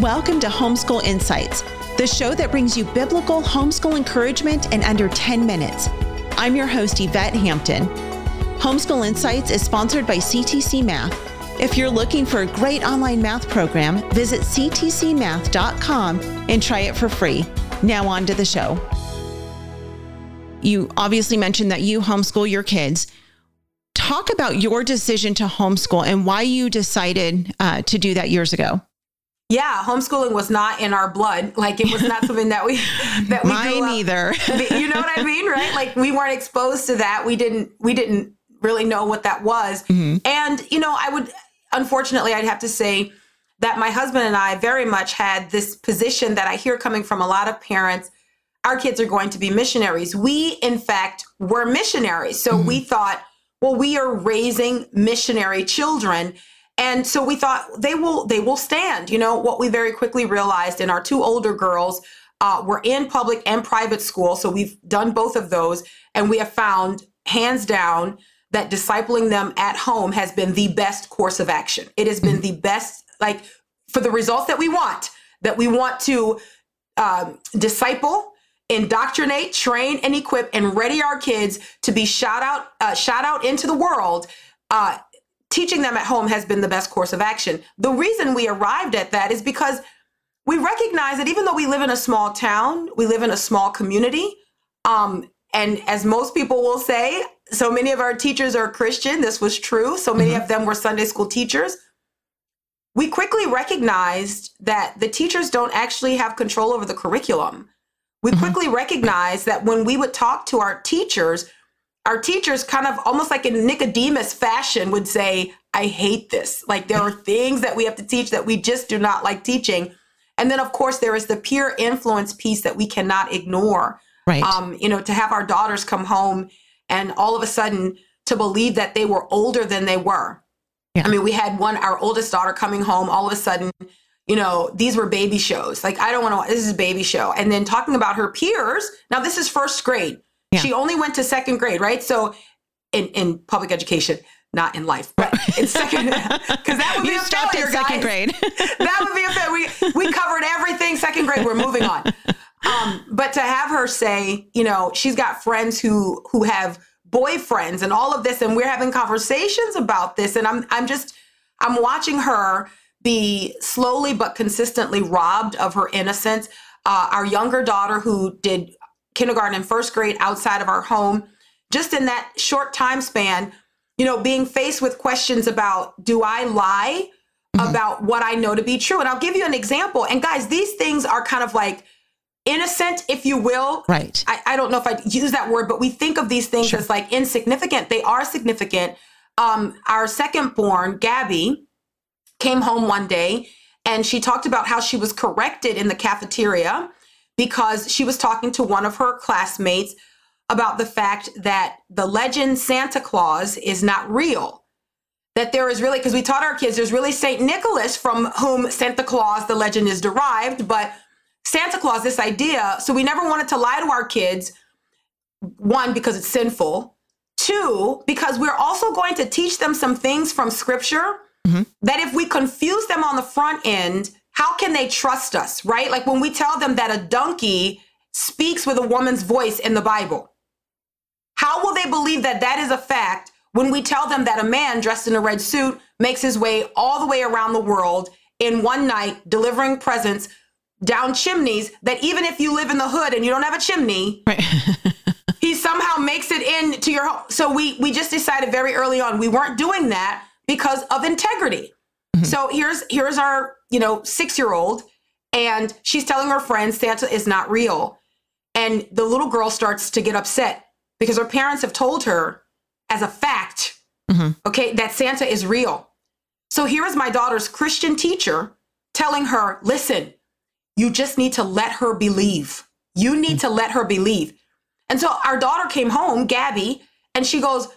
Welcome to Homeschool Insights, the show that brings you biblical homeschool encouragement in under 10 minutes. I'm your host, Yvette Hampton. Homeschool Insights is sponsored by CTC Math. If you're looking for a great online math program, visit ctcmath.com and try it for free. Now, on to the show. You obviously mentioned that you homeschool your kids. Talk about your decision to homeschool and why you decided uh, to do that years ago yeah, homeschooling was not in our blood. Like it was not something that we that we mine either. you know what I mean, right? Like we weren't exposed to that. We didn't we didn't really know what that was. Mm-hmm. And you know, I would unfortunately I'd have to say that my husband and I very much had this position that I hear coming from a lot of parents. Our kids are going to be missionaries. We, in fact, were missionaries. So mm-hmm. we thought, well, we are raising missionary children and so we thought they will they will stand. You know what we very quickly realized in our two older girls uh, were in public and private school, so we've done both of those, and we have found hands down that discipling them at home has been the best course of action. It has been the best, like for the results that we want. That we want to um, disciple indoctrinate, train, and equip, and ready our kids to be shot out, uh, shot out into the world. Uh, teaching them at home has been the best course of action. The reason we arrived at that is because we recognize that even though we live in a small town, we live in a small community. Um, and as most people will say, so many of our teachers are Christian. This was true. So many mm-hmm. of them were Sunday school teachers. We quickly recognized that the teachers don't actually have control over the curriculum. We mm-hmm. quickly recognized that when we would talk to our teachers, our teachers kind of almost like in Nicodemus fashion would say, I hate this. Like there are things that we have to teach that we just do not like teaching. And then of course there is the peer influence piece that we cannot ignore. Right. Um, you know, to have our daughters come home and all of a sudden to believe that they were older than they were. Yeah. I mean, we had one, our oldest daughter coming home, all of a sudden, you know, these were baby shows. Like, I don't want to, this is a baby show. And then talking about her peers. Now, this is first grade. Yeah. She only went to second grade, right? So in, in public education, not in life, but in second, because that would be you a failure, second grade. that would be a failure. We, we covered everything second grade. We're moving on. Um, but to have her say, you know, she's got friends who who have boyfriends and all of this, and we're having conversations about this, and I'm I'm just I'm watching her be slowly but consistently robbed of her innocence. Uh, our younger daughter, who did kindergarten and first grade outside of our home, just in that short time span, you know, being faced with questions about do I lie mm-hmm. about what I know to be true? And I'll give you an example. And guys, these things are kind of like innocent, if you will. Right. I, I don't know if I use that word, but we think of these things sure. as like insignificant. They are significant. Um, our second born, Gabby, came home one day and she talked about how she was corrected in the cafeteria because she was talking to one of her classmates about the fact that the legend Santa Claus is not real. That there is really, because we taught our kids, there's really St. Nicholas from whom Santa Claus, the legend is derived, but Santa Claus, this idea, so we never wanted to lie to our kids. One, because it's sinful. Two, because we're also going to teach them some things from scripture mm-hmm. that if we confuse them on the front end, how can they trust us, right? Like when we tell them that a donkey speaks with a woman's voice in the Bible, how will they believe that that is a fact when we tell them that a man dressed in a red suit makes his way all the way around the world in one night delivering presents down chimneys that even if you live in the hood and you don't have a chimney, right. he somehow makes it into your home. So we we just decided very early on we weren't doing that because of integrity. Mm-hmm. So here's here's our you know, six year old, and she's telling her friends Santa is not real. And the little girl starts to get upset because her parents have told her as a fact, mm-hmm. okay, that Santa is real. So here is my daughter's Christian teacher telling her, listen, you just need to let her believe. You need to let her believe. And so our daughter came home, Gabby, and she goes,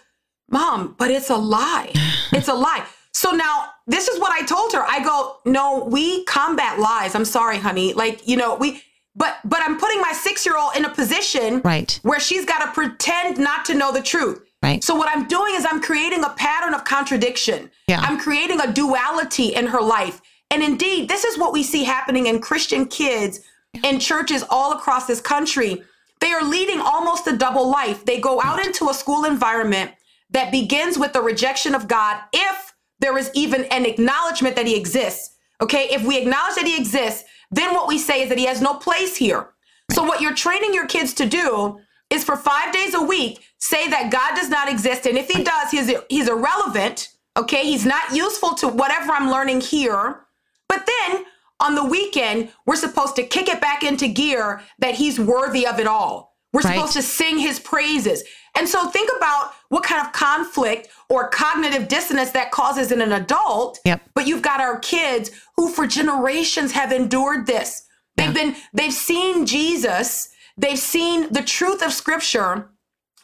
Mom, but it's a lie. It's a lie. So now this is what I told her. I go, no, we combat lies. I'm sorry, honey. Like, you know, we but but I'm putting my six year old in a position right. where she's got to pretend not to know the truth. Right. So what I'm doing is I'm creating a pattern of contradiction. Yeah. I'm creating a duality in her life. And indeed, this is what we see happening in Christian kids in churches all across this country. They are leading almost a double life. They go out into a school environment that begins with the rejection of God if there is even an acknowledgement that he exists. Okay, if we acknowledge that he exists, then what we say is that he has no place here. So, what you're training your kids to do is for five days a week say that God does not exist. And if he does, he's, he's irrelevant. Okay, he's not useful to whatever I'm learning here. But then on the weekend, we're supposed to kick it back into gear that he's worthy of it all. We're right. supposed to sing his praises. And so think about what kind of conflict or cognitive dissonance that causes in an adult. Yep. But you've got our kids who for generations have endured this. They've yeah. been they've seen Jesus, they've seen the truth of scripture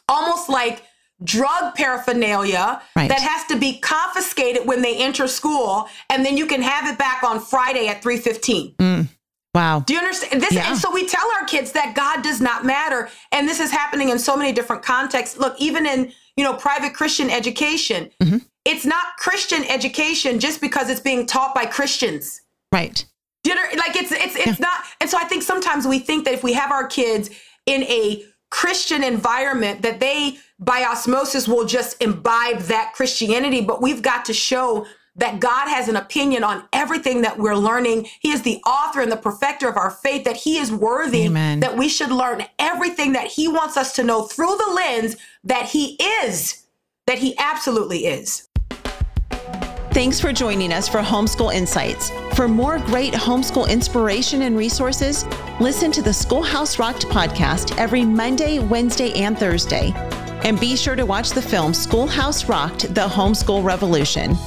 almost like drug paraphernalia right. that has to be confiscated when they enter school and then you can have it back on Friday at 3:15. Mm. Wow. Do you understand this? Yeah. And so we tell our kids that God does not matter. And this is happening in so many different contexts. Look, even in, you know, private Christian education, mm-hmm. it's not Christian education just because it's being taught by Christians. Right. Do you know, like it's it's it's yeah. not and so I think sometimes we think that if we have our kids in a Christian environment that they by osmosis will just imbibe that Christianity, but we've got to show that God has an opinion on everything that we're learning. He is the author and the perfecter of our faith, that He is worthy, Amen. that we should learn everything that He wants us to know through the lens that He is, that He absolutely is. Thanks for joining us for Homeschool Insights. For more great homeschool inspiration and resources, listen to the Schoolhouse Rocked podcast every Monday, Wednesday, and Thursday. And be sure to watch the film Schoolhouse Rocked The Homeschool Revolution.